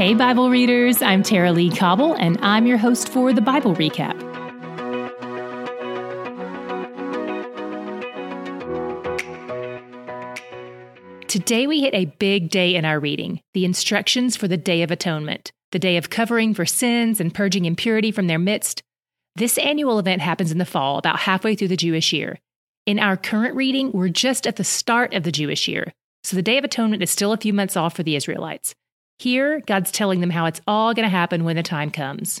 Hey, Bible readers, I'm Tara-Leigh Cobble, and I'm your host for the Bible Recap. Today, we hit a big day in our reading the instructions for the Day of Atonement, the day of covering for sins and purging impurity from their midst. This annual event happens in the fall, about halfway through the Jewish year. In our current reading, we're just at the start of the Jewish year, so the Day of Atonement is still a few months off for the Israelites. Here, God's telling them how it's all going to happen when the time comes.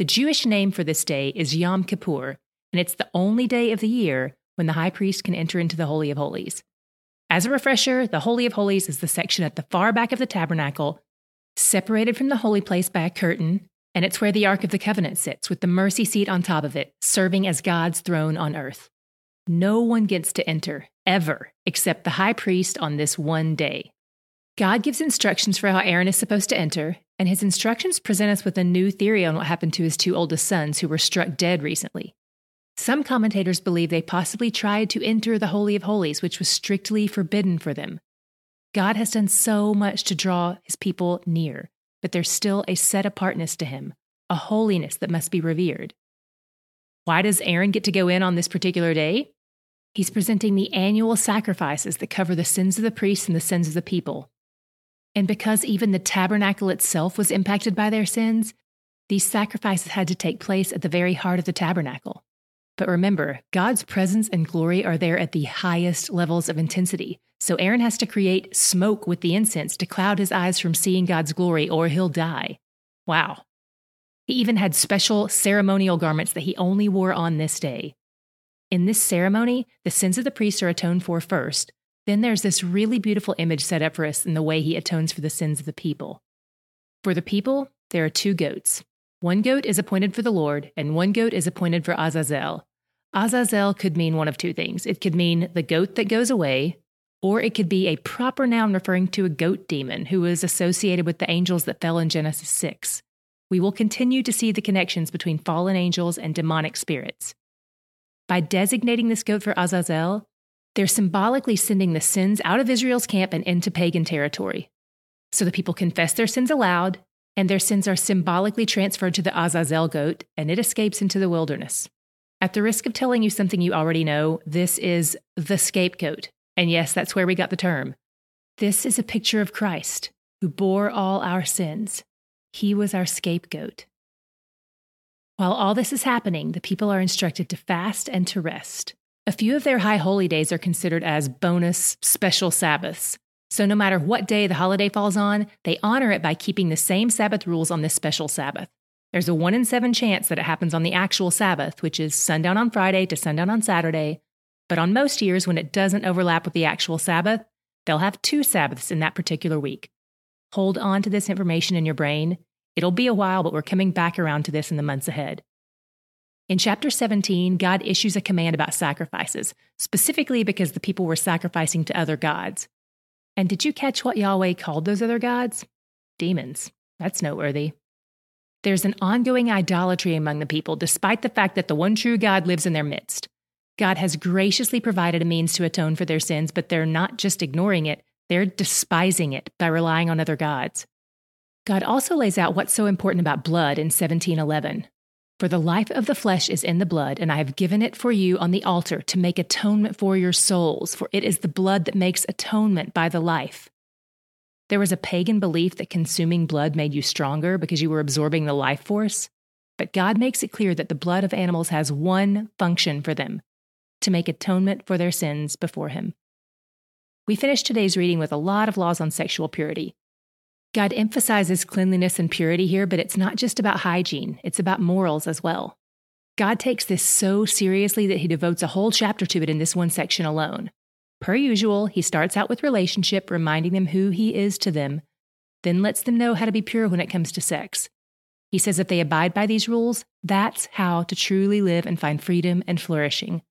The Jewish name for this day is Yom Kippur, and it's the only day of the year when the high priest can enter into the Holy of Holies. As a refresher, the Holy of Holies is the section at the far back of the tabernacle, separated from the holy place by a curtain, and it's where the Ark of the Covenant sits, with the mercy seat on top of it, serving as God's throne on earth. No one gets to enter, ever, except the high priest on this one day. God gives instructions for how Aaron is supposed to enter, and his instructions present us with a new theory on what happened to his two oldest sons who were struck dead recently. Some commentators believe they possibly tried to enter the Holy of Holies, which was strictly forbidden for them. God has done so much to draw his people near, but there's still a set apartness to him, a holiness that must be revered. Why does Aaron get to go in on this particular day? He's presenting the annual sacrifices that cover the sins of the priests and the sins of the people. And because even the tabernacle itself was impacted by their sins, these sacrifices had to take place at the very heart of the tabernacle. But remember, God's presence and glory are there at the highest levels of intensity. So Aaron has to create smoke with the incense to cloud his eyes from seeing God's glory, or he'll die. Wow. He even had special ceremonial garments that he only wore on this day. In this ceremony, the sins of the priests are atoned for first, then there's this really beautiful image set up for us in the way he atones for the sins of the people. For the people, there are two goats. One goat is appointed for the Lord, and one goat is appointed for Azazel. Azazel could mean one of two things. It could mean the goat that goes away, or it could be a proper noun referring to a goat demon who was associated with the angels that fell in Genesis 6. We will continue to see the connections between fallen angels and demonic spirits. By designating this goat for Azazel, they're symbolically sending the sins out of Israel's camp and into pagan territory. So the people confess their sins aloud, and their sins are symbolically transferred to the Azazel goat, and it escapes into the wilderness. At the risk of telling you something you already know, this is the scapegoat. And yes, that's where we got the term. This is a picture of Christ, who bore all our sins. He was our scapegoat. While all this is happening, the people are instructed to fast and to rest. A few of their high holy days are considered as bonus special Sabbaths. So, no matter what day the holiday falls on, they honor it by keeping the same Sabbath rules on this special Sabbath. There's a one in seven chance that it happens on the actual Sabbath, which is sundown on Friday to sundown on Saturday. But on most years, when it doesn't overlap with the actual Sabbath, they'll have two Sabbaths in that particular week. Hold on to this information in your brain. It'll be a while, but we're coming back around to this in the months ahead. In chapter 17, God issues a command about sacrifices, specifically because the people were sacrificing to other gods. And did you catch what Yahweh called those other gods? Demons. That's noteworthy. There's an ongoing idolatry among the people, despite the fact that the one true God lives in their midst. God has graciously provided a means to atone for their sins, but they're not just ignoring it, they're despising it by relying on other gods. God also lays out what's so important about blood in 1711. For the life of the flesh is in the blood, and I have given it for you on the altar to make atonement for your souls, for it is the blood that makes atonement by the life. There was a pagan belief that consuming blood made you stronger because you were absorbing the life force. But God makes it clear that the blood of animals has one function for them to make atonement for their sins before Him. We finished today's reading with a lot of laws on sexual purity. God emphasizes cleanliness and purity here, but it's not just about hygiene, it's about morals as well. God takes this so seriously that he devotes a whole chapter to it in this one section alone. Per usual, he starts out with relationship, reminding them who he is to them, then lets them know how to be pure when it comes to sex. He says if they abide by these rules, that's how to truly live and find freedom and flourishing.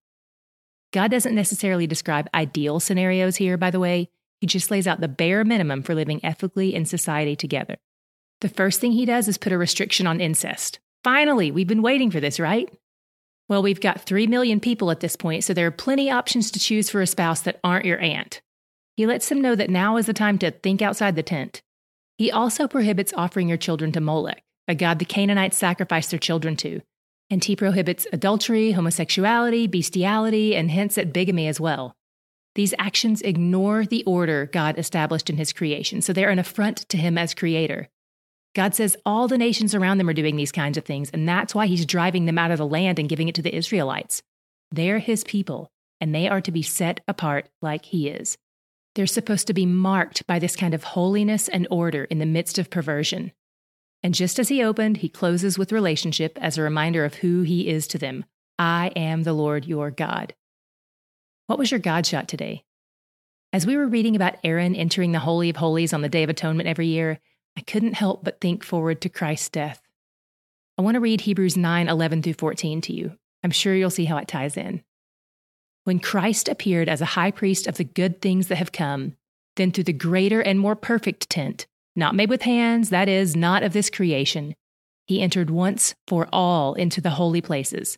God doesn't necessarily describe ideal scenarios here, by the way. He just lays out the bare minimum for living ethically in society together. The first thing he does is put a restriction on incest. Finally, we've been waiting for this, right? Well, we've got 3 million people at this point, so there are plenty options to choose for a spouse that aren't your aunt. He lets them know that now is the time to think outside the tent. He also prohibits offering your children to Molech, a god the Canaanites sacrificed their children to, and he prohibits adultery, homosexuality, bestiality, and hints at bigamy as well. These actions ignore the order God established in his creation, so they're an affront to him as creator. God says all the nations around them are doing these kinds of things, and that's why he's driving them out of the land and giving it to the Israelites. They're his people, and they are to be set apart like he is. They're supposed to be marked by this kind of holiness and order in the midst of perversion. And just as he opened, he closes with relationship as a reminder of who he is to them I am the Lord your God. What was your God shot today? As we were reading about Aaron entering the Holy of Holies on the Day of Atonement every year, I couldn't help but think forward to Christ's death. I want to read Hebrews 9 11 through 14 to you. I'm sure you'll see how it ties in. When Christ appeared as a high priest of the good things that have come, then through the greater and more perfect tent, not made with hands, that is, not of this creation, he entered once for all into the holy places,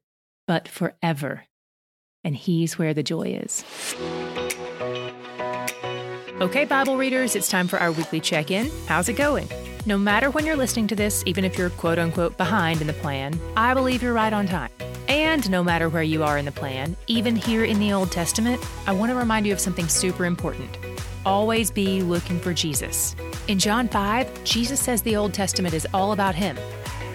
but forever. And he's where the joy is. Okay, Bible readers, it's time for our weekly check in. How's it going? No matter when you're listening to this, even if you're quote unquote behind in the plan, I believe you're right on time. And no matter where you are in the plan, even here in the Old Testament, I want to remind you of something super important. Always be looking for Jesus. In John 5, Jesus says the Old Testament is all about Him.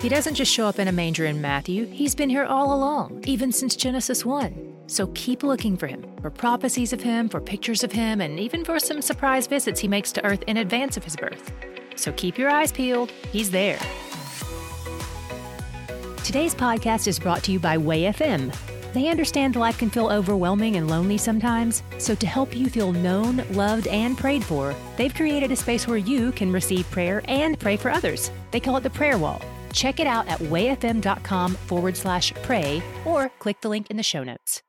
He doesn't just show up in a manger in Matthew, He's been here all along, even since Genesis 1. So keep looking for him, for prophecies of him, for pictures of him, and even for some surprise visits he makes to Earth in advance of his birth. So keep your eyes peeled, he's there. Today's podcast is brought to you by WayFM. They understand life can feel overwhelming and lonely sometimes, so to help you feel known, loved, and prayed for, they've created a space where you can receive prayer and pray for others. They call it the Prayer Wall. Check it out at wayfm.com forward slash pray or click the link in the show notes.